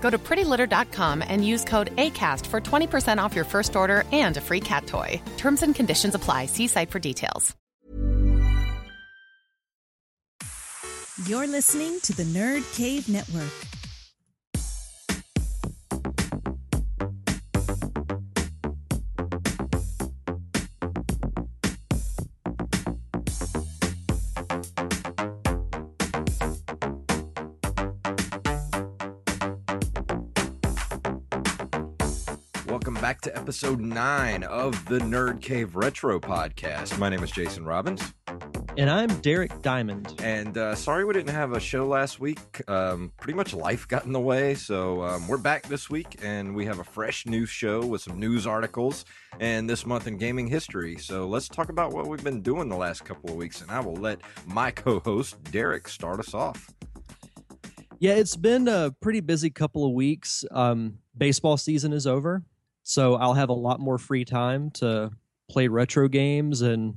Go to prettylitter.com and use code ACAST for 20% off your first order and a free cat toy. Terms and conditions apply. See site for details. You're listening to the Nerd Cave Network. Back to episode nine of the Nerd Cave Retro Podcast. My name is Jason Robbins, And I'm Derek Diamond. and uh, sorry we didn't have a show last week. Um, pretty much life got in the way, so um, we're back this week, and we have a fresh news show with some news articles and this month in gaming history. So let's talk about what we've been doing the last couple of weeks, and I will let my co-host Derek start us off. Yeah, it's been a pretty busy couple of weeks. Um, baseball season is over, so I'll have a lot more free time to play retro games and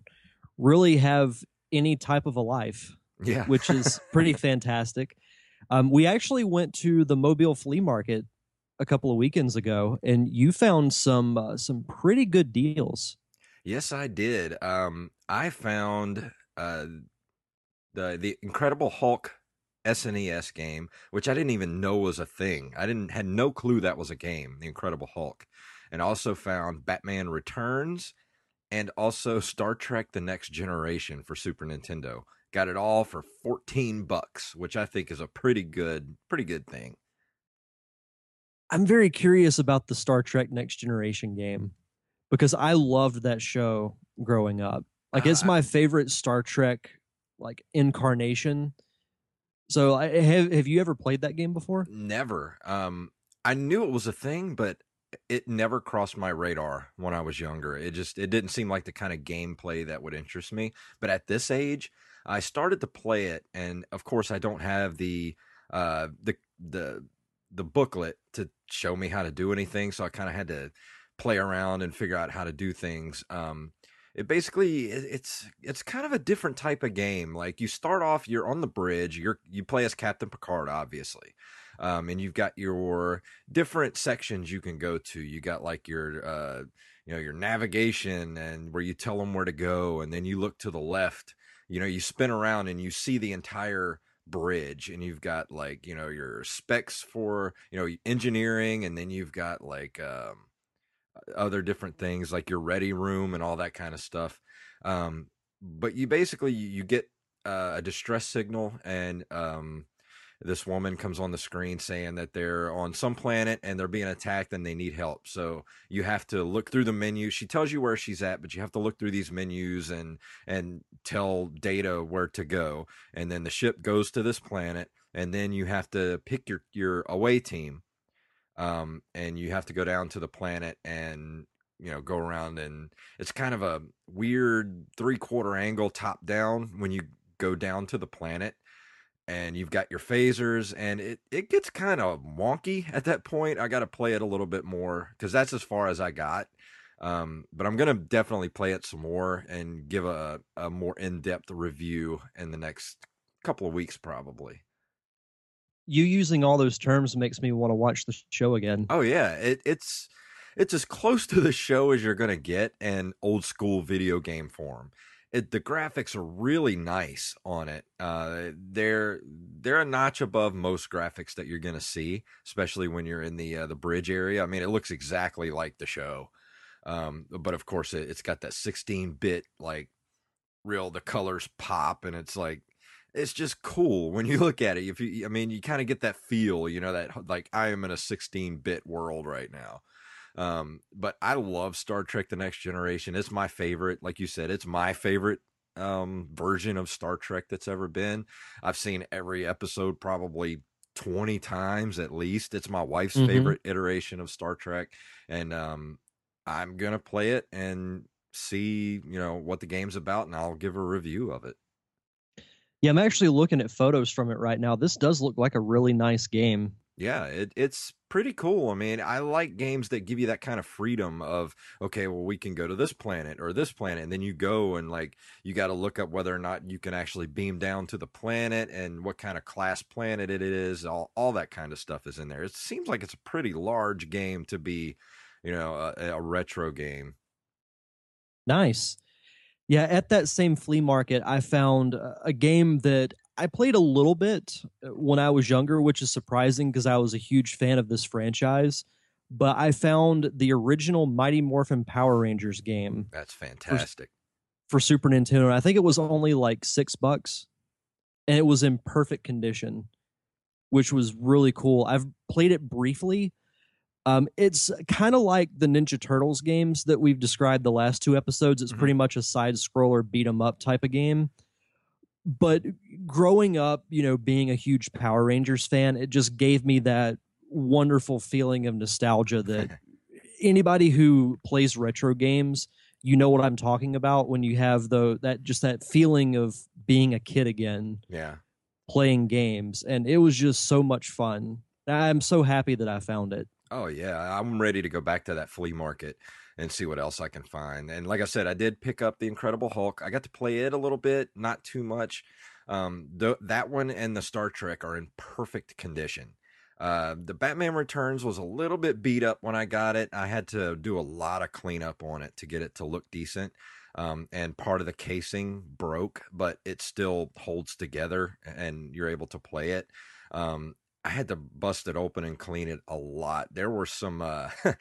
really have any type of a life, Yeah, which is pretty fantastic. Um, we actually went to the Mobile Flea Market a couple of weekends ago, and you found some uh, some pretty good deals. Yes, I did. Um, I found uh, the the Incredible Hulk SNES game, which I didn't even know was a thing. I didn't had no clue that was a game. The Incredible Hulk, and also found Batman Returns, and also Star Trek: The Next Generation for Super Nintendo. Got it all for fourteen bucks, which I think is a pretty good pretty good thing. I'm very curious about the Star Trek Next Generation game because I loved that show growing up. Like it's Ah. my favorite Star Trek like incarnation. So I, have have you ever played that game before? Never. Um, I knew it was a thing, but it never crossed my radar when I was younger. It just it didn't seem like the kind of gameplay that would interest me. But at this age, I started to play it, and of course, I don't have the uh the the the booklet to show me how to do anything, so I kind of had to play around and figure out how to do things. Um, it basically it- it's it's kind of a different type of game. Like you start off, you're on the bridge, you're you play as Captain Picard, obviously. Um, and you've got your different sections you can go to. You got like your uh, you know, your navigation and where you tell them where to go, and then you look to the left. You know, you spin around and you see the entire bridge, and you've got like you know your specs for you know engineering, and then you've got like um, other different things like your ready room and all that kind of stuff. Um, but you basically you get uh, a distress signal and um, this woman comes on the screen saying that they're on some planet and they're being attacked and they need help. So you have to look through the menu. She tells you where she's at, but you have to look through these menus and and tell Data where to go. And then the ship goes to this planet, and then you have to pick your your away team. Um, and you have to go down to the planet and you know go around and it's kind of a weird three quarter angle top down when you go down to the planet and you've got your phasers and it, it gets kind of wonky at that point i got to play it a little bit more because that's as far as i got Um, but I'm gonna definitely play it some more and give a, a more in depth review in the next couple of weeks, probably. You using all those terms makes me want to watch the show again. Oh yeah, it, it's it's as close to the show as you're gonna get in old school video game form. It, the graphics are really nice on it. Uh, they're they're a notch above most graphics that you're gonna see, especially when you're in the uh, the bridge area. I mean, it looks exactly like the show, um, but of course, it, it's got that 16 bit like real. The colors pop, and it's like it's just cool when you look at it. If you, I mean, you kind of get that feel, you know, that like I am in a 16 bit world right now. Um, but I love Star Trek The Next Generation. It's my favorite. Like you said, it's my favorite um, version of Star Trek that's ever been. I've seen every episode probably 20 times at least. It's my wife's mm-hmm. favorite iteration of Star Trek. And um, I'm going to play it and see, you know, what the game's about, and I'll give a review of it. Yeah, I'm actually looking at photos from it right now. This does look like a really nice game. Yeah, it, it's pretty cool. I mean, I like games that give you that kind of freedom of, okay, well, we can go to this planet or this planet. And then you go and like, you got to look up whether or not you can actually beam down to the planet and what kind of class planet it is. All, all that kind of stuff is in there. It seems like it's a pretty large game to be, you know, a, a retro game. Nice. Yeah, at that same flea market, I found a game that I played a little bit uh, when I was younger, which is surprising because I was a huge fan of this franchise. But I found the original Mighty Morphin Power Rangers game. That's fantastic. For, for Super Nintendo. I think it was only like six bucks. And it was in perfect condition, which was really cool. I've played it briefly. Um, it's kind of like the Ninja Turtles games that we've described the last two episodes. It's mm-hmm. pretty much a side scroller beat 'em up type of game but growing up, you know, being a huge Power Rangers fan, it just gave me that wonderful feeling of nostalgia that anybody who plays retro games, you know what I'm talking about when you have the that just that feeling of being a kid again. Yeah. Playing games and it was just so much fun. I'm so happy that I found it. Oh yeah, I'm ready to go back to that flea market and see what else I can find. And like I said, I did pick up the Incredible Hulk. I got to play it a little bit, not too much. Um, that one and the Star Trek are in perfect condition. Uh, the Batman Returns was a little bit beat up when I got it. I had to do a lot of cleanup on it to get it to look decent. Um, and part of the casing broke, but it still holds together and you're able to play it. Um, I had to bust it open and clean it a lot. There were some, uh,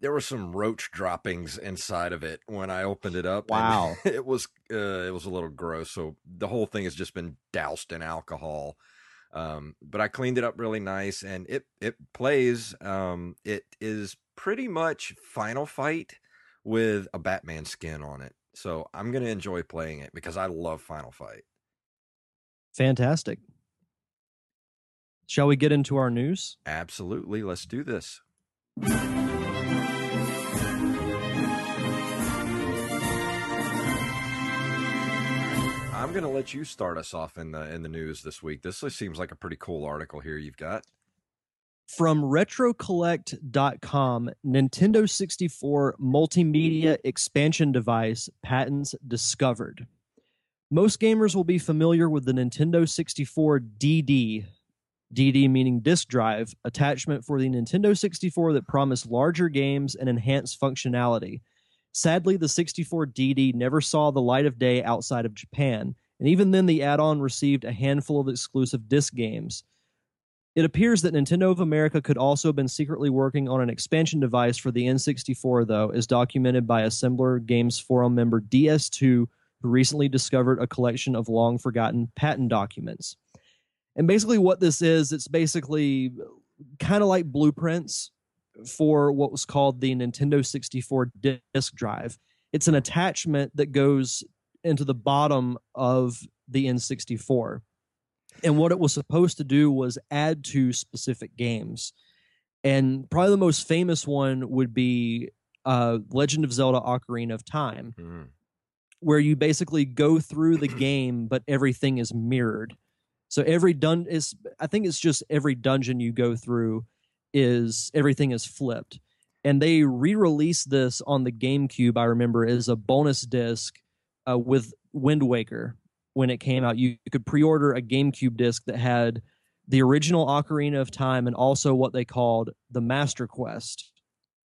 there were some roach droppings inside of it when I opened it up. Wow, it was uh, it was a little gross. So the whole thing has just been doused in alcohol. Um, but I cleaned it up really nice, and it it plays. Um, it is pretty much Final Fight with a Batman skin on it. So I'm gonna enjoy playing it because I love Final Fight. Fantastic. Shall we get into our news? Absolutely. Let's do this. I'm going to let you start us off in the in the news this week. This seems like a pretty cool article here you've got. From retrocollect.com, Nintendo 64 multimedia expansion device patents discovered. Most gamers will be familiar with the Nintendo 64 DD, DD meaning disk drive, attachment for the Nintendo 64 that promised larger games and enhanced functionality. Sadly, the 64DD never saw the light of day outside of Japan, and even then, the add on received a handful of exclusive disc games. It appears that Nintendo of America could also have been secretly working on an expansion device for the N64, though, as documented by Assembler Games Forum member DS2, who recently discovered a collection of long forgotten patent documents. And basically, what this is, it's basically uh, kind of like blueprints for what was called the Nintendo 64 disk drive. It's an attachment that goes into the bottom of the N64. And what it was supposed to do was add to specific games. And probably the most famous one would be uh, Legend of Zelda Ocarina of Time, mm. where you basically go through the game, but everything is mirrored. So every dun is I think it's just every dungeon you go through is everything is flipped and they re-released this on the GameCube. I remember as a bonus disc uh, with Wind Waker when it came out. You, you could pre-order a GameCube disc that had the original Ocarina of Time and also what they called the Master Quest,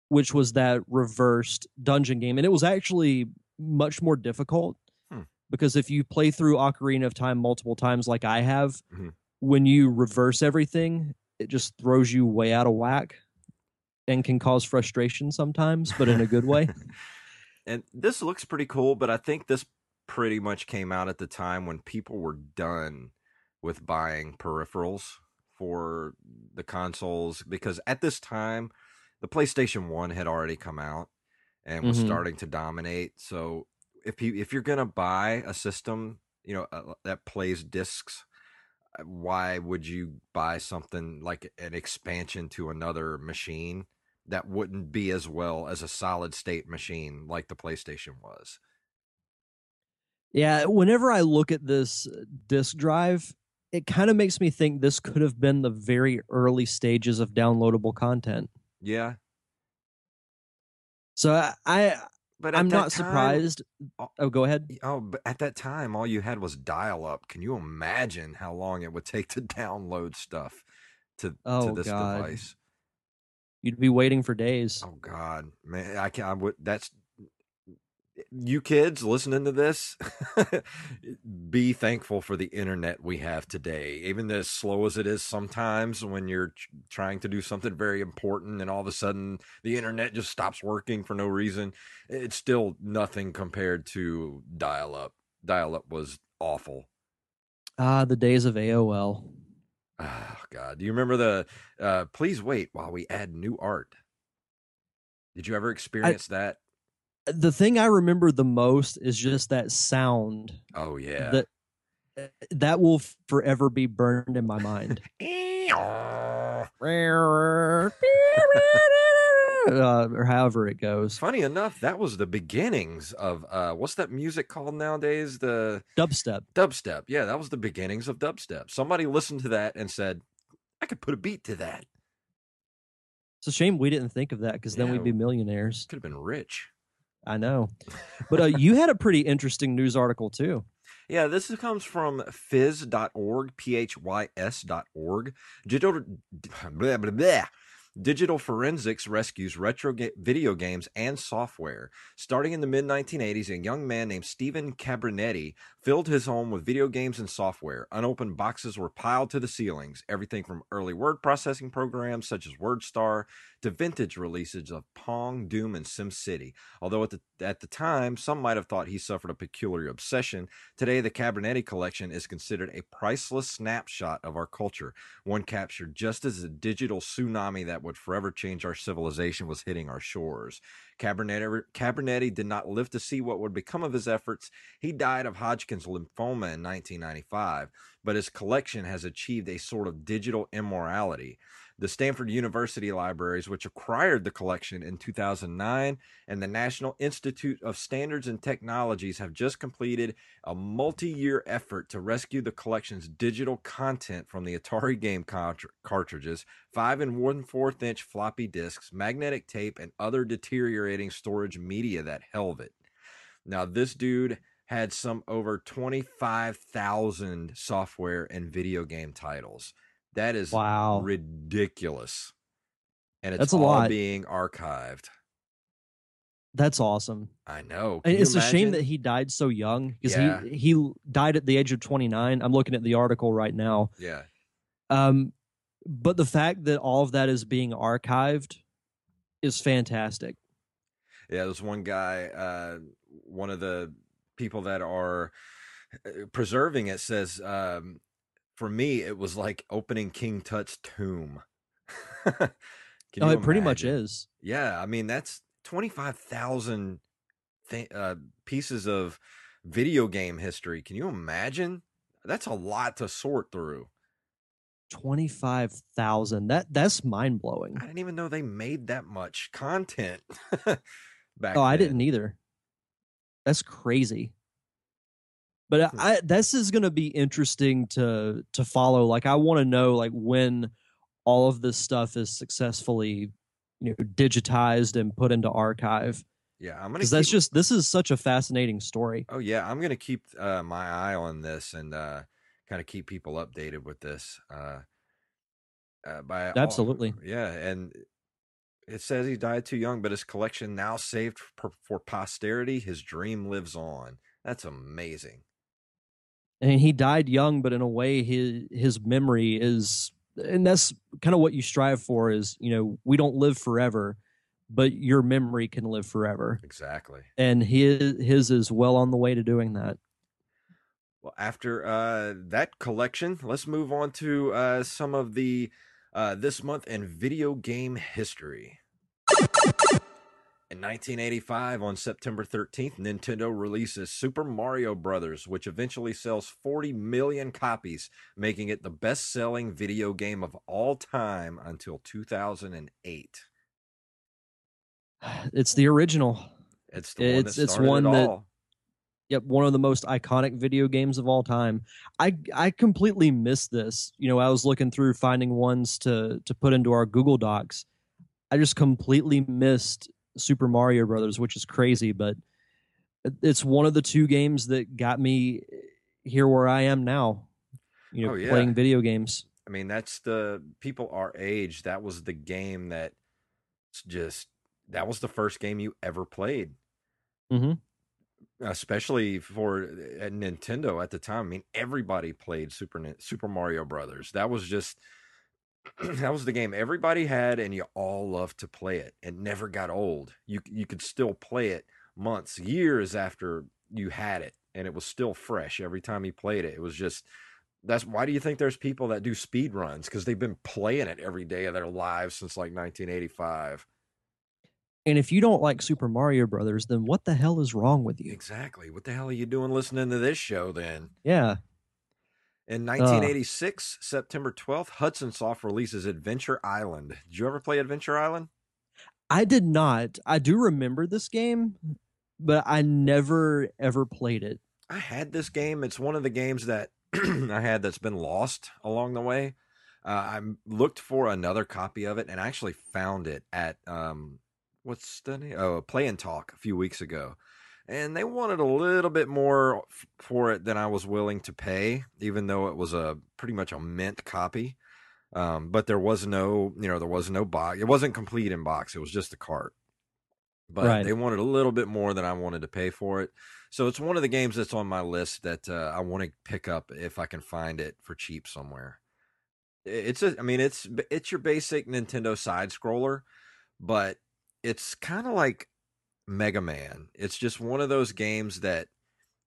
which was that reversed dungeon game, and it was actually much more difficult Hmm. because if you play through Ocarina of Time multiple times, like I have, Mhm. when you reverse everything, it just throws you way out of whack and can cause frustration sometimes, but in a good way. And this looks pretty cool, but I think this pretty much came out at the time when people were done with buying peripherals for the consoles because at this time the PlayStation 1 had already come out and was Mhm. starting to dominate. So if you if you're going to buy a system, you know, uh, that plays discs, why would you buy something like an expansion to another machine that wouldn't be as well as a solid state machine like the PlayStation was? Yeah, whenever I look at this uh, disk drive, it kind of makes me think this could have been the very early stages of downloadable content. Yeah, So I but I'm not time- surprised. Oh. Oh, go ahead. Oh, but at that time, all you had was dial up. Can you imagine how long it would take to download stuff to to Oh, this God. device? You'd be waiting for days. Oh God, man, I can't. I would. That's you kids listening to this. be thankful for the internet we have today, even as slow as it is sometimes. When you're trying to do something very important, and all of a sudden the internet just stops working for no reason, it's still nothing compared to dial up. Dial up was awful. Ah, the days of AOL. Oh God, do you remember the? Uh, Please wait while we add new art. Did you ever experience that? The thing I remember the most is just that sound Oh yeah. that uh, that will forever be burned in my mind. uh, or however it goes. Funny enough, that was the beginnings of uh, what's that music called nowadays? The Dubstep. dubstep. Yeah, that was the beginnings of dubstep. Somebody listened to that and said, "I could put a beat to that. It's a shame we didn't think of that because then we'd be millionaires. Could have been rich." I know. But uh, you had a pretty interesting news article too. Yeah, this comes from phys.org, P H Y S.org. Digital, blah, blah, blah. Digital forensics rescues retro ga- video games and software. Starting in the mid 1980s, a young man named Stephen Cabrinety filled his home with video games and software. Unopened boxes were piled to the ceilings, everything from early word processing programs such as WordStar to vintage releases of Pong, Doom, and SimCity. Although at the at the time, some might have thought he suffered a peculiar obsession, today the Cabrinety collection is considered a priceless snapshot of our culture, one captured just as a digital tsunami that would forever change our civilization was hitting our shores. Cabrinety, Cabrinety did not live to see what would become of his efforts. He died of Hodgkin's lymphoma in 1995, but his collection has achieved a sort of digital immorality. The Stanford University Libraries, which acquired the collection in 2009, and the National Institute of Standards and Technologies have just completed a multi year effort to rescue the collection's digital content from the Atari game cart- cartridges, 5 and 1 4th inch floppy disks, magnetic tape, and other deteriorating storage media that held it. Now, this dude had some over 25,000 software and video game titles. That is Wow. ridiculous. And it's That's a all lot. being archived. That's awesome. I know. And Can you it's a shame imagine? that he died so young because Yeah. he he died at the age of 29. I'm looking at the article right now. Yeah. Um, but the fact that all of that is being archived is fantastic. Yeah, there's one guy, uh, one of the people that are uh, preserving it says, um, for me, it was like opening King Tut's tomb. Oh, it pretty much is. Yeah, I mean that's twenty five thousand th- uh, pieces of video game history. Can you imagine? That's a lot to sort through. 25,000. That that's mind blowing. I didn't even know they made that much content back. Oh, I didn't either. That's crazy. But Hmm. I, this is going to be interesting to to follow. Like, I want to know like when all of this stuff is successfully you know digitized and put into archive. Yeah, I'm gonna. Because that's just this is such a fascinating story. Oh yeah, I'm gonna keep uh, my eye on this and uh, kind of keep people updated with this. Uh, uh, by all- Absolutely. yeah, and it says he died too young, but his collection now saved for, for posterity. His dream lives on. That's amazing. And he died young but in a way his his memory is and that's kind of what you strive for is you know we don't live forever but your memory can live forever Exactly. and his his is well on the way to doing that Well, after uh, that collection, let's move on to uh, some of the uh, this month in video game history. In 1985, on September 13th, Nintendo releases Super Mario Brothers, which eventually sells 40 million copies, making it the best-selling video game of all time until 2008. it's the original It's the one It's- that it's one it that- Yep, one of the most iconic video games of all time. I I completely missed this. You know, I was looking through finding ones to to put into our Google Docs. I just completely missed Super Mario Brothers, which is crazy, but it's one of the two games that got me here where I am now. You know, Oh, yeah. playing video games. I mean, that's the people our age. That was the game that just that was the first game you ever played, hmm especially for uh, Nintendo at the time. I mean, everybody played Super Super Mario Brothers. That was just that was the game everybody had, and you all loved to play it. It never got old. You you could still play it months, years after you had it, and it was still fresh every time you played it. It was just that's why do you think there's people that do speed runs because they've been playing it every day of their lives since like 1985 And if you don't like Super Mario Brothers, then what the hell is wrong with you? exactly what the hell are you doing listening to this show then Yeah. In 1986 september 12th hudson soft releases adventure island. Did you ever play adventure island? I did not. I do remember this game, but I never ever played it. i had this game. It's one of the games that i had that's been lost along the way. Uh, i looked for another copy of it and I actually found it at um what's the name? Oh play and talk a few weeks ago and they wanted a little bit more f- for it than I was willing to pay, even though it was a pretty much a mint copy. Um, but there was no, you know, there was no box. It wasn't complete in box. It was just a cart. But Right. they wanted a little bit more than I wanted to pay for it. So it's one of the games that's on my list that uh, I want to pick up if I can find it for cheap somewhere. It's a, I mean, it's it's your basic Nintendo side scroller, but it's kind of like Mega Man. It's just one of those games that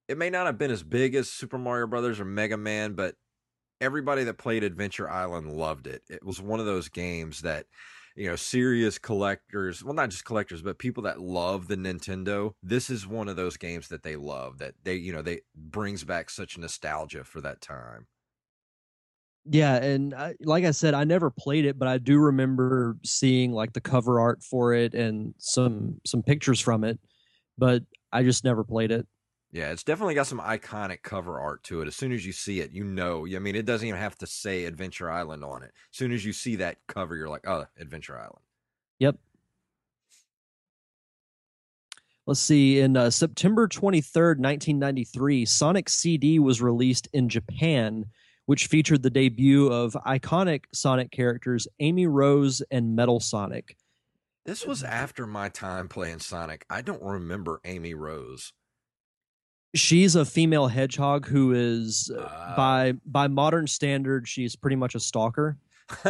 it may not have been as big as Super Mario Brothers or Mega Man, but everybody that played Adventure Island loved it. It was one of those games that you know, serious collectors, well not just collectors, but people that love the Nintendo, this is one of those games that they love that they, you know, they brings back such nostalgia for that time. Yeah, and I, like I said, I never played it, but I do remember seeing like the cover art for it and some some pictures from it, but I just never played it. Yeah, it's definitely got some iconic cover art to it. As soon as you see it, you know. I mean, it doesn't even have to say Adventure Island on it. As soon as you see that cover, you're like, oh, Adventure Island. Yep. Let's see. In uh, September 23rd, 1993, Sonic CD was released in Japan, which featured the debut of iconic Sonic characters Amy Rose and Metal Sonic. This was after my time playing Sonic. I don't remember Amy Rose. She's a female hedgehog who is, uh, Ah. by by modern standards, she's pretty much a stalker.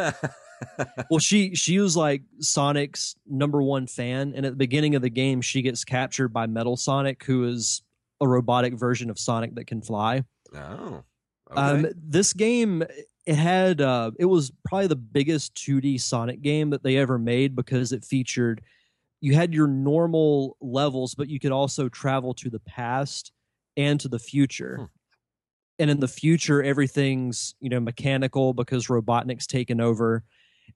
well she she was like sonic's number one fan and at the beginning of the game she gets captured by metal sonic who is a robotic version of sonic that can fly oh, okay. um this game it had uh it was probably the biggest 2d sonic game that they ever made because it featured you had your normal levels but you could also travel to the past and to the future Hmm. and in the future everything's you know mechanical because robotnik's taken over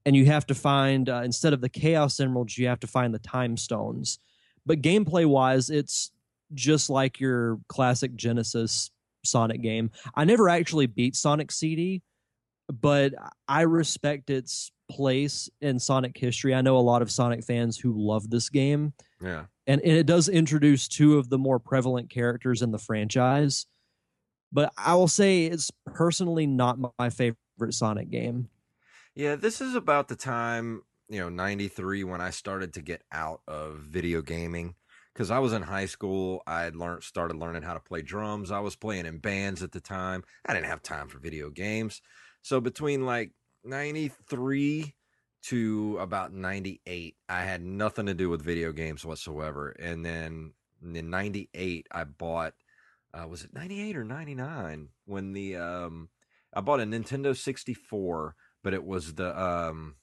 and you have to find uh, instead of the chaos emeralds you have to find the time stones but gameplay wise it's just like your classic genesis sonic game i never actually beat sonic cd but i respect its place in Sonic history. I know a lot of Sonic fans who love this game. Yeah. And, and it does introduce two of the more prevalent characters in the franchise. But I will say it's personally not my favorite Sonic game. Yeah, this is about the time, you know, 93 when I started to get out of video gaming cuz I was in high school. I had learned started learning how to play drums. I was playing in bands at the time. I didn't have time for video games. So between like 93 to about 98, I had nothing to do with video games whatsoever. And then in 98, I bought, uh, was it 98 or 99 when the, um, I bought a Nintendo 64, but it was the, um,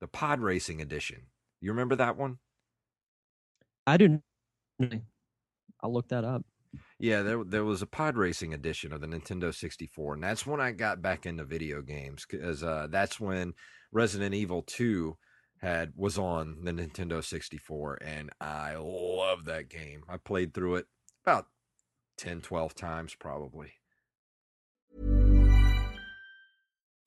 the pod racing edition. You remember that one? I do. I'll look that up. Yeah, there there was a pod racing edition of the Nintendo 64, and that's when I got back into video games because uh, that's when Resident Evil 2 had was on the Nintendo 64, and I love that game. I played through it about 10, 12 times probably.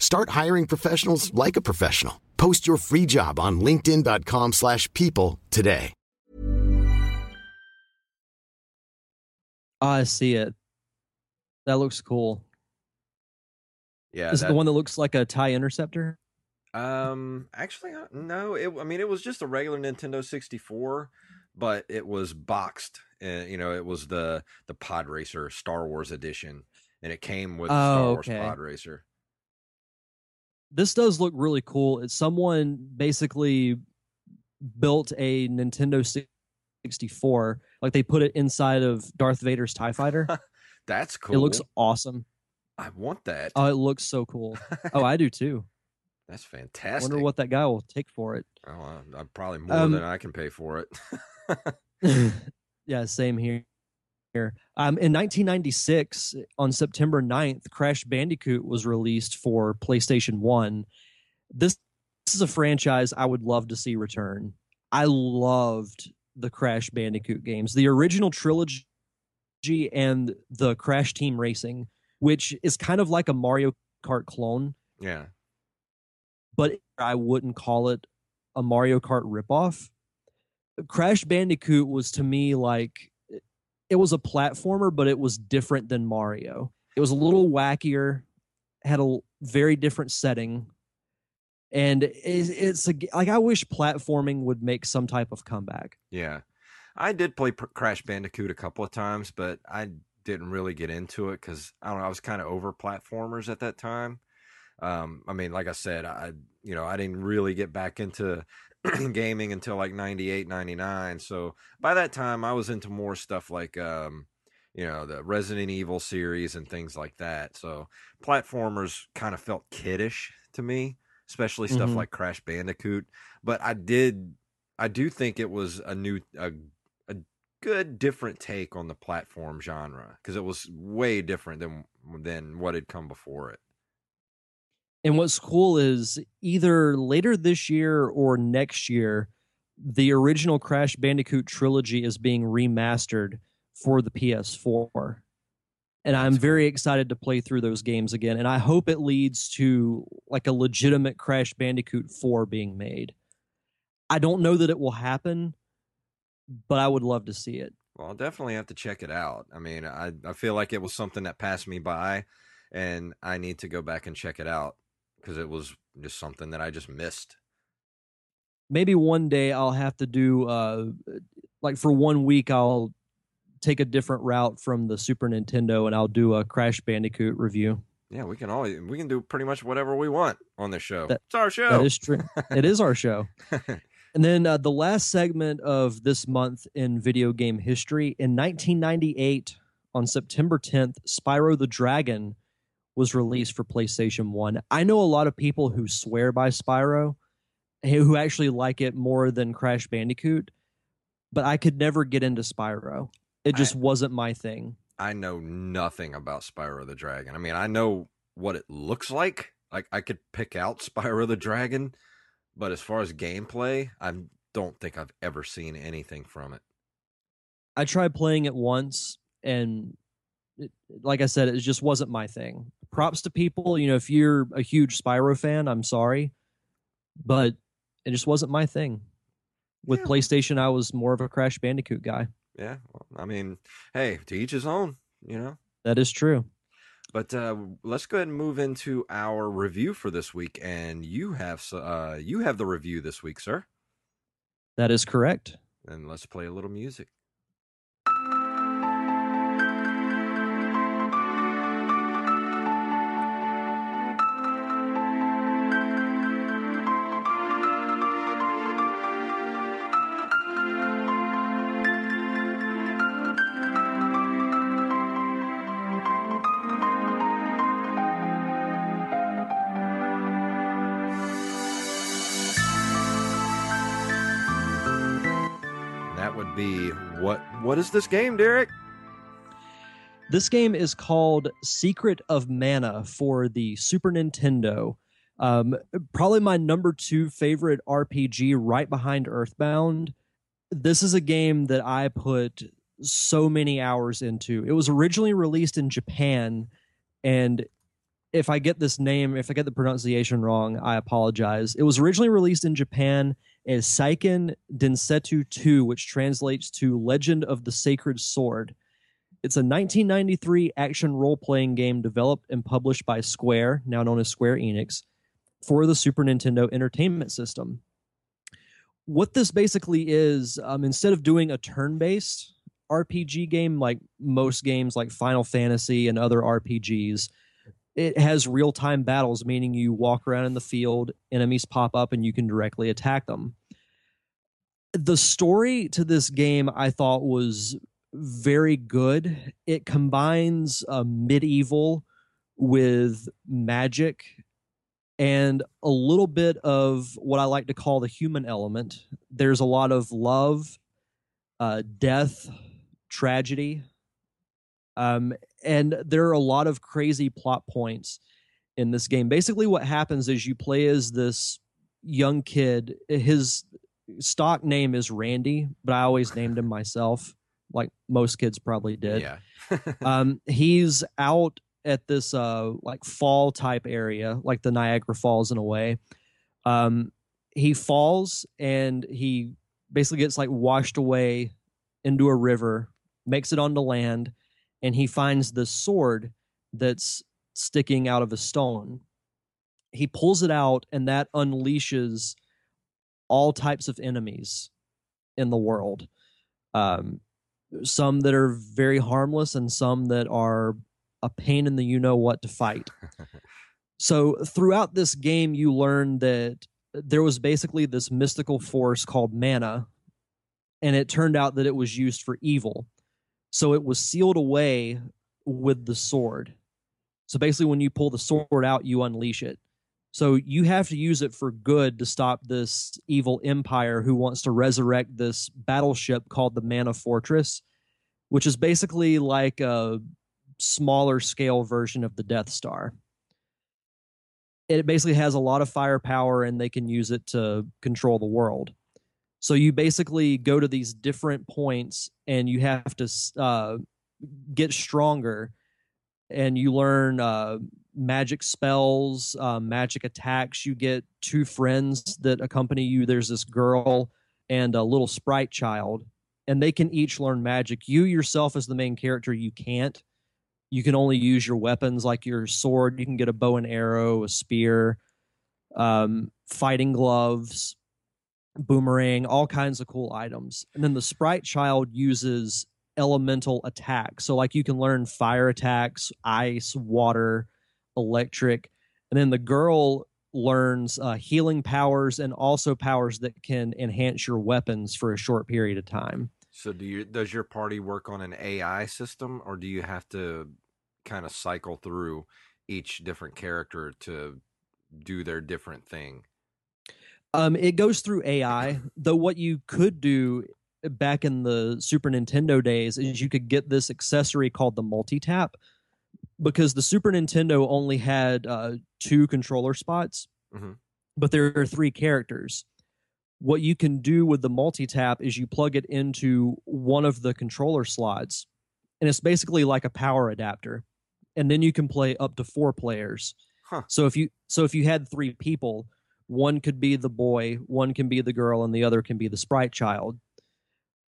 Start hiring professionals like a professional. Post your free job on linkedin.com/people slash people today. I see it. That looks cool. Yeah, Is it the one that looks like a tie interceptor? Um, actually, no. It, I mean, it was just a regular Nintendo 64, but it was boxed. Uh, you know, it was the the Pod Racer Star Wars edition, and it came with Star Oh, Wars okay. Pod Racer. This does look really cool. It's someone basically built a Nintendo 64, like they put it inside of Darth Vader's Tie Fighter. That's cool. It looks awesome. I want that. Oh, it looks so cool. Oh, I do too. That's I fantastic. wonder what that guy will take for it. Oh, uh, probably more Um, than I can pay for it. yeah, same here. Here. Um, in 1996, on September 9th, Crash Bandicoot was released for PlayStation 1. This, this is a franchise I would love to see return. I loved the Crash Bandicoot games, the original trilogy and the Crash Team Racing, which is kind of like a Mario Kart clone, yeah. but I wouldn't call it a Mario Kart ripoff. Crash Bandicoot was to me like it was a platformer, but it was different than Mario. It was a little wackier, had a very different setting, and it, it's a, like I wish platforming would make some type of comeback. Yeah. I did play P- Crash Bandicoot a couple of times, but I didn't really get into it because I don't know. I was kind of over platformers at that time. Um, I mean, like I said, I you know I didn't really get back into gaming until like 98, 99. So by that time, I was into more stuff like um, you know the Resident Evil series and things like that. So platformers kind of felt kiddish to me, especially stuff Mhm. like Crash Bandicoot. But I did, I do think it was a new a a good different take on the platform genre because it was way different than than what had come before it. And what's cool is either later this year or next year, the original Crash Bandicoot trilogy is being remastered for the PS4. And I'm very excited to play through those games again. And I hope it leads to like a legitimate Crash Bandicoot 4 being made. I don't know that it will happen, but I would love to see it. Well, I'll definitely have to check it out. I mean, I I feel like it was something that passed me by, and I need to go back and check it out because it was just something that I just missed. maybe one day I'll have to do uh like for one week I'll take a different route from the Super Nintendo and I'll do a Crash Bandicoot review. Yeah, we can all we can do pretty much whatever we want on this show. That- it's our show. That is true. it is our show. And then uh, the last segment of this month in video game history in 1998 on September 10th, Spyro the Dragon was released for PlayStation 1. I know a lot of people who swear by Spyro who actually like it more than Crash Bandicoot, but I could never get into Spyro. It just I- wasn't my thing. I know nothing about Spyro the Dragon. I mean, I know what it looks like. Like I could pick out Spyro the Dragon, but as far as gameplay, I don't think I've ever seen anything from it. I tried playing it once and it, like I said, it just wasn't my thing. Props to people, you know, if you're a huge Spyro fan, I'm sorry, but it just wasn't my thing. With Yeah. PlayStation, I was more of a Crash Bandicoot guy. Yeah, well, I mean, hey, to each his own, you know. That is true. But uh, let's go ahead and move into our review for this week, and you have s- uh, you have the review this week, sir. That is correct. And let's play a little music. What? Is this game, Derek? This game is called Secret of Mana for the Super Nintendo. Um, probably my number two favorite RPG, right behind Earthbound. This is a game that I put so many hours into. It was originally released in Japan, and if I get this name, if I get the pronunciation wrong, I apologize. It was originally released in Japan as Seiken Densetsu 2, which translates to Legend of the Sacred Sword. It's a 1993 action role playing game developed and published by Square, now known as Square Enix, for the Super Nintendo Entertainment System. What this basically is, um, instead of doing a turn based RPG game like most games like Final Fantasy and other RPGs, it has real time battles, meaning you walk around in the field, enemies pop up, and you can directly attack them. The story to this game I thought was very good. It combines uh, medieval with magic and a little bit of what I like to call the human element. There's a lot of love, uh, death, tragedy, um, and there are a lot of crazy plot points in this game. Basically, what happens is you play as this young kid. His stock name is Randy, but I always named him myself, like most kids probably did. Yeah. um, he's out at this uh like fall type area, like the Niagara Falls in a way. Um, he falls and he basically gets like washed away into a river, makes it onto land, and he finds the sword that's sticking out of a stone. He pulls it out, and that unleashes all types of enemies in the world. Um, some that are very harmless, and some that are a pain in the you know what to fight. so, throughout this game, you learn that there was basically this mystical force called mana, and it turned out that it was used for evil. So it was sealed away with the sword. So basically, when you pull the sword out, you unleash it. So you have to use it for good to stop this evil empire who wants to resurrect this battleship called the Mana Fortress, which is basically like a smaller scale version of the Death Star. It basically has a lot of firepower and they can use it to control the world. So you basically go to these different points and you have to uh, get stronger and you learn uh, magic spells, uh, magic attacks. You get two friends that accompany you. There's this girl and a little sprite child, and they can each learn magic. You yourself, as the main character, you can't. You can only use your weapons like your sword. You can get a bow and arrow, a spear, um, fighting gloves, boomerang, all kinds of cool items. And then the sprite child uses elemental attacks. So like you can learn fire attacks, ice, water, electric. And then the girl learns uh, healing powers and also powers that can enhance your weapons for a short period of time. So do you does your party work on an AI system or do you have to kind of cycle through each different character to do their different thing? Um, it goes through AI, though what you could do back in the Super Nintendo days is you could get this accessory called the multi tap because the Super Nintendo only had uh, two controller spots, mm-hmm. but there are three characters. What you can do with the multi tap is you plug it into one of the controller slots, and it's basically like a power adapter, and then you can play up to four players. Huh. So if you so if you had three people, one could be the boy, one can be the girl, and the other can be the sprite child.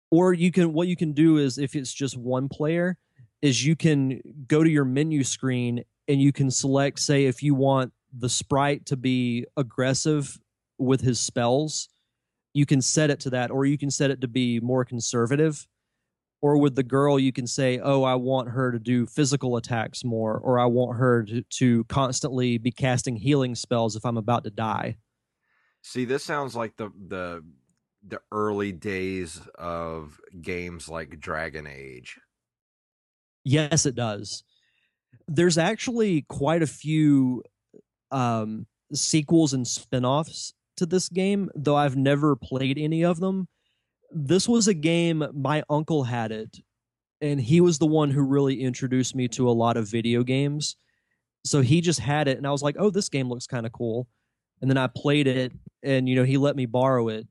Or you can what you can do is if it's just one player, is you can go to your menu screen and you can select, say, if you want the sprite to be aggressive with his spells, you can set it to that, or you can set it to be more conservative. Or with the girl, you can say, oh, I want her to do physical attacks more, or I want her to, to constantly be casting healing spells if I'm about to die. See, this sounds like the the the early days of games like Dragon Age. Yes, it does. There's actually quite a few um, sequels and spin-offs to this game, though I've never played any of them. This was a game my uncle had it, and he was the one who really introduced me to a lot of video games. So he just had it, and I was like, "Oh, this game looks kind of cool." And then I played it, and you know, he let me borrow it,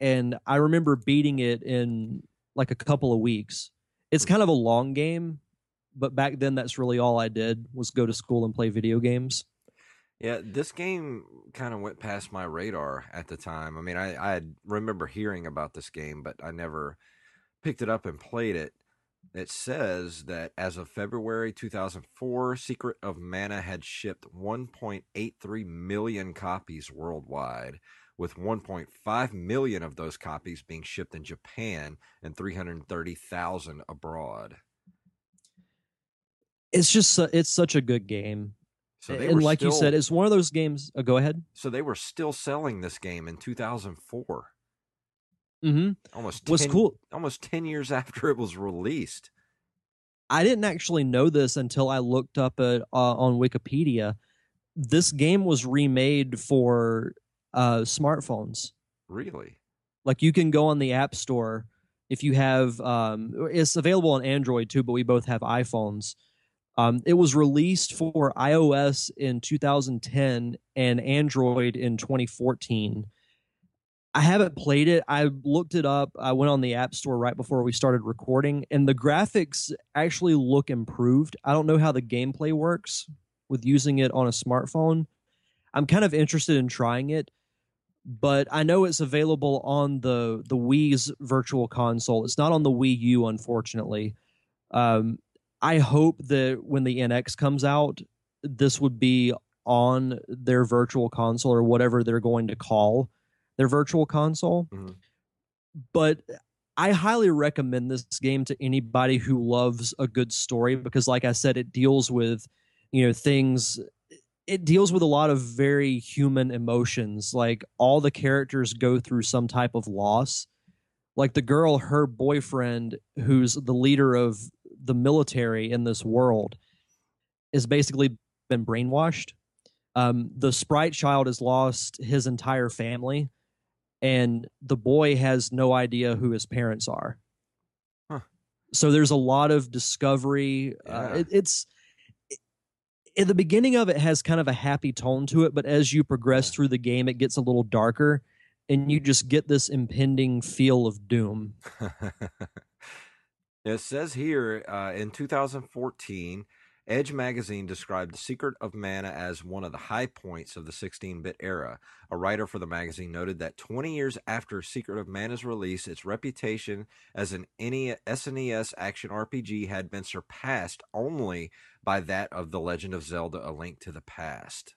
and I remember beating it in like a couple of weeks. It's kind of a long game, but back then that's really all I did was go to school and play video games. Yeah, this game kind of went past my radar at the time. I mean, I, I remember hearing about this game, but I never picked it up and played it. It says that as of February 2004, Secret of Mana had shipped 1.83 million copies worldwide, with 1.5 million of those copies being shipped in Japan and 330,000 abroad it's just it's such a good game. So and like still, you said, it's one of those games. Oh, go ahead. So they were still selling this game in 2004. Mm-hmm. Almost 10, was cool. Almost ten years after it was released. I didn't actually know this until I looked up it uh, on Wikipedia. This game was remade for uh, smartphones. Really? Like you can go on the App Store if you have. Um, it's available on Android too, but we both have iPhones um, it was released for iOS in 2010 and Android in 2014. I haven't played it. I looked it up. I went on the App Store right before we started recording, and the graphics actually look improved. I don't know how the gameplay works with using it on a smartphone. I'm kind of interested in trying it, but I know it's available on the the Wii's Virtual Console. It's not on the Wii U, unfortunately. Um, I hope that when the NX comes out, this would be on their virtual console or whatever they're going to call their virtual console. Mm-hmm. But I highly recommend this game to anybody who loves a good story because, like I said, it deals with, you know, things. It deals with a lot of very human emotions. Like all the characters go through some type of loss. Like the girl, her boyfriend, who's the leader of the military in this world is basically been brainwashed. Um, the sprite child has lost his entire family, and the boy has no idea who his parents are. Huh. So there's a lot of discovery. Uh, Yeah. Uh, it, it's it, in the beginning of it has kind of a happy tone to it, but as you progress through the game, it gets a little darker, and you just get this impending feel of doom. It says here uh, in 2014, Edge magazine described The Secret of Mana as one of the high points of the 16 bit era. A writer for the magazine noted that 20 years after Secret of Mana's release, its reputation as an SNES action RPG had been surpassed only by that of The Legend of Zelda A Link to the Past.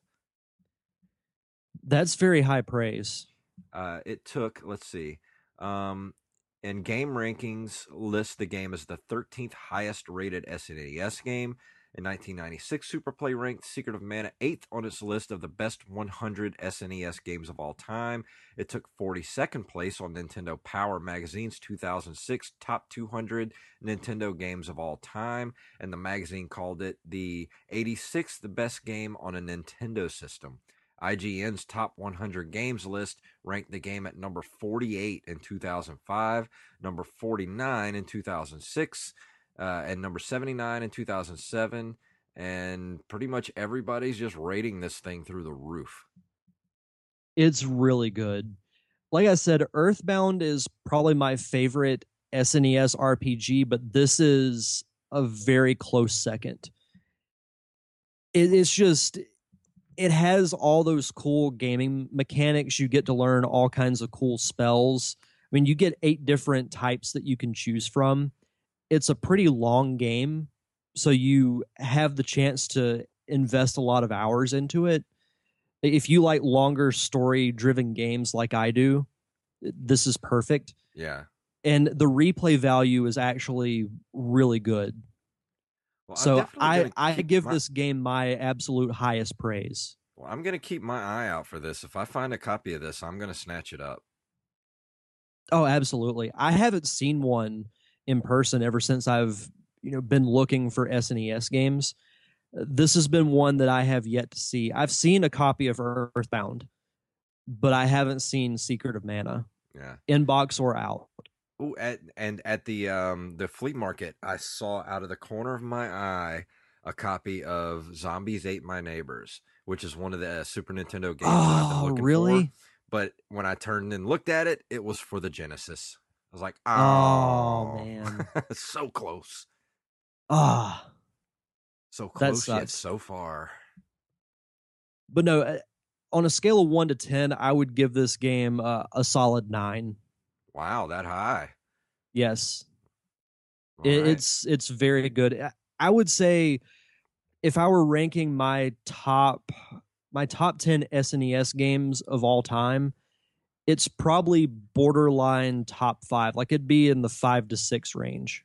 That's very high praise. Uh, it took, let's see, um, in GameRankings, list the game as the 13th highest rated SNES game. In 1996, Super Play ranked Secret of Mana 8th on its list of the best 100 SNES games of all time. It took 42nd place on Nintendo Power Magazine's 2006 Top 200 Nintendo Games of All Time, and the magazine called it the 86th best game on a Nintendo system. IGN's top 100 games list ranked the game at number 48 in 2005, number 49 in 2006, uh, and number 79 in 2007. And pretty much everybody's just rating this thing through the roof. It's really good. Like I said, Earthbound is probably my favorite SNES RPG, but this is a very close second. It, it's just it has all those cool gaming mechanics. You get to learn all kinds of cool spells. I mean, you get eight different types that you can choose from. It's a pretty long game, so you have the chance to invest a lot of hours into it. If you like longer story driven games like I do, this is perfect. Yeah. And the replay value is actually really good. Well, so I, I give my... this game my absolute highest praise. Well, I'm going to keep my eye out for this. If I find a copy of this, I'm going to snatch it up. Oh, absolutely. I haven't seen one in person ever since I've, you know, been looking for SNES games. This has been one that I have yet to see. I've seen a copy of Earthbound, but I haven't seen Secret of Mana. Yeah. In box or out. Oh, at, and at the um the flea market, I saw out of the corner of my eye a copy of Zombies Ate My Neighbors, which is one of the uh, Super Nintendo games oh, I've been looking really? for. But when I turned and looked at it, it was for the Genesis. I was like, oh, oh man, so close. Ah, oh, so close yet so far. But no, uh, on a scale of one to ten, I would give this game uh, a solid nine. Wow, that high. Yes. It, right. It's it's very good. I would say if I were ranking my top my top 10 SNES games of all time, it's probably borderline top 5. Like it'd be in the 5 to 6 range.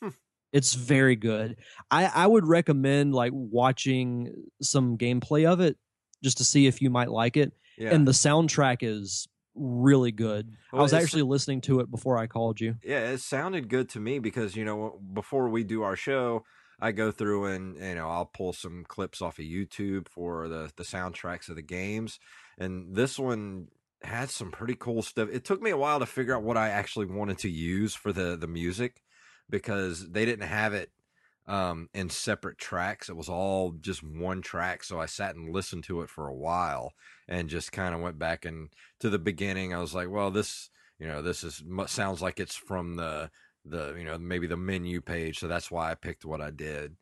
Hmm. It's very good. I I would recommend like watching some gameplay of it just to see if you might like it. Yeah. And the soundtrack is really good. Well, I was actually listening to it before I called you. Yeah, it sounded good to me because you know before we do our show, I go through and you know I'll pull some clips off of YouTube for the the soundtracks of the games, and this one had some pretty cool stuff. It took me a while to figure out what I actually wanted to use for the the music because they didn't have it um, in separate tracks. It was all just one track. So I sat and listened to it for a while and just kind of went back and to the beginning. I was like, well, this, you know, this is sounds like it's from the the you know maybe the menu page. So that's why I picked what I did.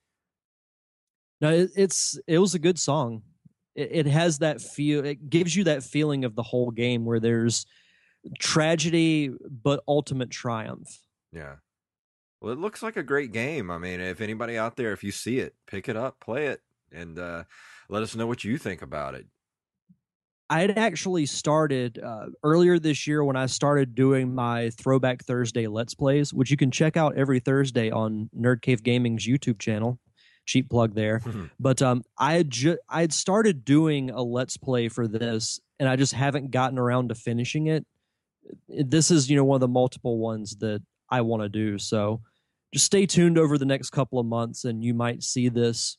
No, it, it's it was a good song. It, it has that feel. It gives you that feeling of the whole game where there's tragedy but ultimate triumph. Yeah. Well, it looks like a great game. I mean, if anybody out there, if you see it, pick it up, play it, and uh, let us know what you think about it. I had actually started uh, earlier this year when I started doing my Throwback Thursday Let's Plays, which you can check out every Thursday on Nerd Cave Gaming's YouTube channel. Cheap plug there. Mm-hmm. But um, I had ju- I had started doing a Let's Play for this, and I just haven't gotten around to finishing it. This is you know one of the multiple ones that I want to do. So just stay tuned over the next couple of months and you might see this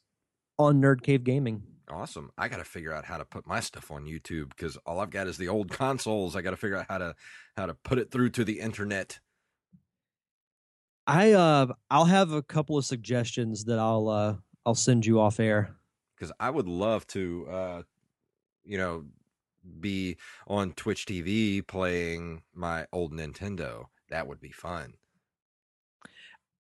on Nerd Cave Gaming. Awesome. I got to figure out how to put my stuff on YouTube because all I've got is the old consoles. I got to figure out how to how to put it through to the internet. I uh I'll have a couple of suggestions that I'll uh I'll send you off air cuz I would love to uh you know be on Twitch TV playing my old Nintendo. That would be fun.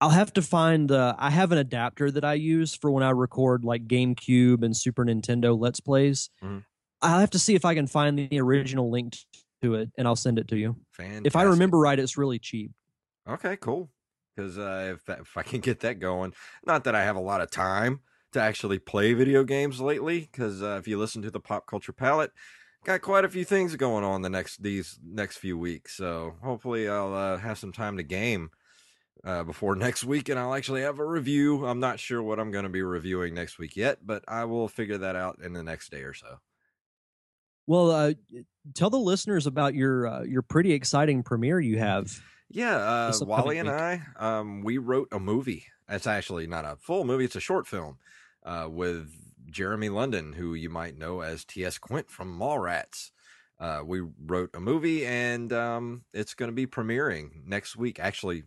I'll have to find. Uh, I have an adapter that I use for when I record like GameCube and Super Nintendo Let's Plays. Mm-hmm. I'll have to see if I can find the original link to it, and I'll send it to you. Fantastic. If I remember right, it's really cheap. Okay, cool. Because uh, if that, if I can get that going, not that I have a lot of time to actually play video games lately. Because uh, if you listen to the Pop Culture Palette, got quite a few things going on the next these next few weeks. So hopefully I'll uh, have some time to game uh, before next week, and I'll actually have a review. I'm not sure what I'm going to be reviewing next week yet, but I will figure that out in the next day or so. Well, uh, tell the listeners about your uh, your pretty exciting premiere you have. Yeah, uh, Wally and I, um, we wrote a movie. It's actually not a full movie; it's a short film uh, with Jeremy London, who you might know as T.S. Quint from Mallrats. Uh, we wrote a movie, and um, it's going to be premiering next week. Actually,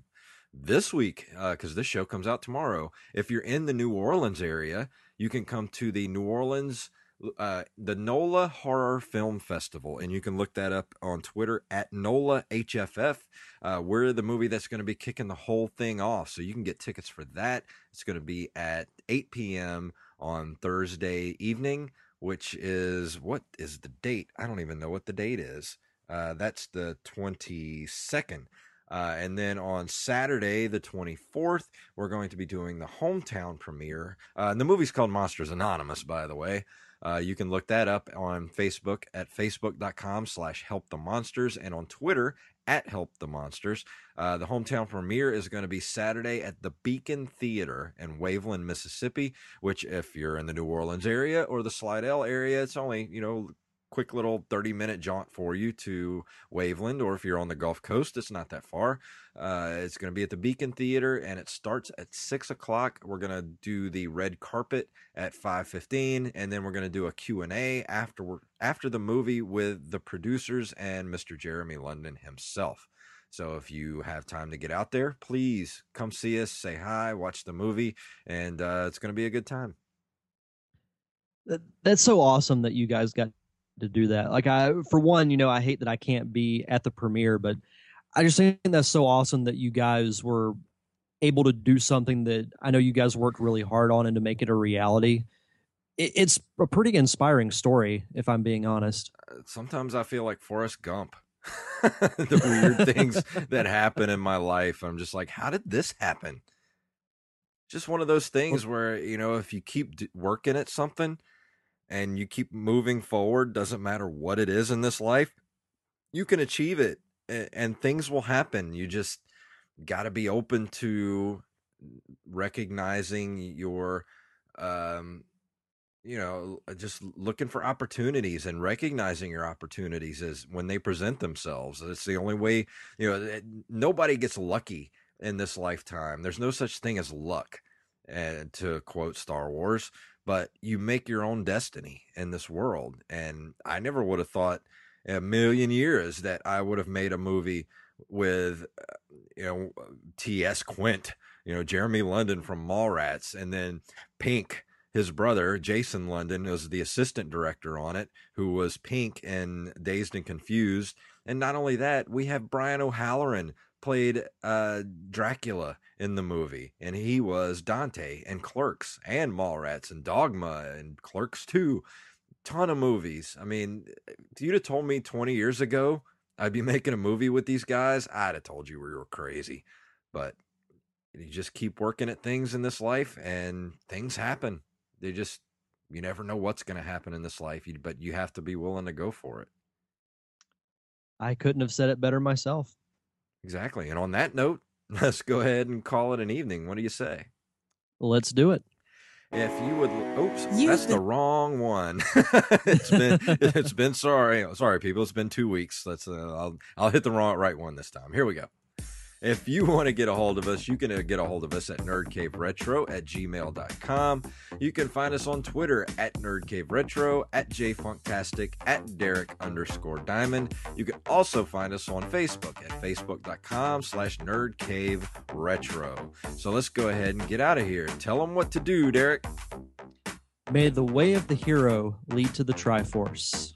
this week, because uh, this show comes out tomorrow. If you're in the New Orleans area, you can come to the New Orleans uh, the NOLA Horror Film Festival, and you can look that up on Twitter at NOLA HFF. Uh, we're the movie that's going to be kicking the whole thing off, so you can get tickets for that. It's going to be at 8 p.m. on Thursday evening, which is what is the date? I don't even know what the date is. Uh, that's the 22nd. Uh, and then on Saturday, the 24th, we're going to be doing the hometown premiere. Uh, and the movie's called Monsters Anonymous, by the way. Uh, you can look that up on Facebook at facebook.com slash help the monsters and on Twitter at help the monsters. Uh, the hometown premiere is going to be Saturday at the Beacon Theater in Waveland, Mississippi, which if you're in the New Orleans area or the Slidell area, it's only, you know, quick little 30 minute jaunt for you to Waveland, or if you're on the Gulf Coast, it's not that far. Uh, it's going to be at the Beacon Theater, and it starts at six o'clock. We're going to do the red carpet at 5:15, and then we're going to do a Q and A after after the movie with the producers and Mr. Jeremy London himself. So if you have time to get out there, please come see us, say hi, watch the movie, and uh, it's going to be a good time. That's so awesome that you guys got to do that. Like I, for one, you know, I hate that I can't be at the premiere, but I just think that's so awesome that you guys were able to do something that I know you guys worked really hard on and to make it a reality. It, it's a pretty inspiring story, if I'm being honest. Uh, sometimes I feel like Forrest Gump. the weird things that happen in my life. I'm just like, how did this happen? Just one of those things where, you know, if you keep working at something, and you keep moving forward, doesn't matter what it is in this life, you can achieve it and things will happen. You just got to be open to recognizing your um you know just looking for opportunities and recognizing your opportunities as when they present themselves it's the only way you know nobody gets lucky in this lifetime there's no such thing as luck and to quote star wars but you make your own destiny in this world. And I never would have thought a million years that I would have made a movie with, you know, T.S. Quint, you know, Jeremy London from Mallrats, and then Pink, his brother, Jason London, was the assistant director on it, who was Pink in Dazed and Confused. And not only that, we have Brian O'Halloran played uh, Dracula in the movie, and he was Dante and Clerks and Mallrats and Dogma and Clerks II. Ton of movies. I mean, if you'd have told me 20 years ago I'd be making a movie with these guys, I'd have told you we were crazy. But you just keep working at things in this life, and things happen. They just you never know what's going to happen in this life, but you have to be willing to go for it. I couldn't have said it better myself. Exactly. And on that note, let's go ahead and call it an evening. What do you say? Let's do it. If you would, oops, You've that's been... the wrong one. it's been, it's been sorry, sorry, people. It's been two weeks. Let's, uh, I'll, I'll hit the wrong right one this time. Here we go. If you want to get a hold of us, you can uh, get a hold of us at nerdcaveretro at gmail.com. You can find us on Twitter at nerdcaveretro, at jfunktastic, at derek underscore diamond. You can also find us on Facebook at facebook.com slash nerdcaveretro. So let's go ahead and get out of here. Tell them what to do, Derek. May the way of the hero lead to the Triforce.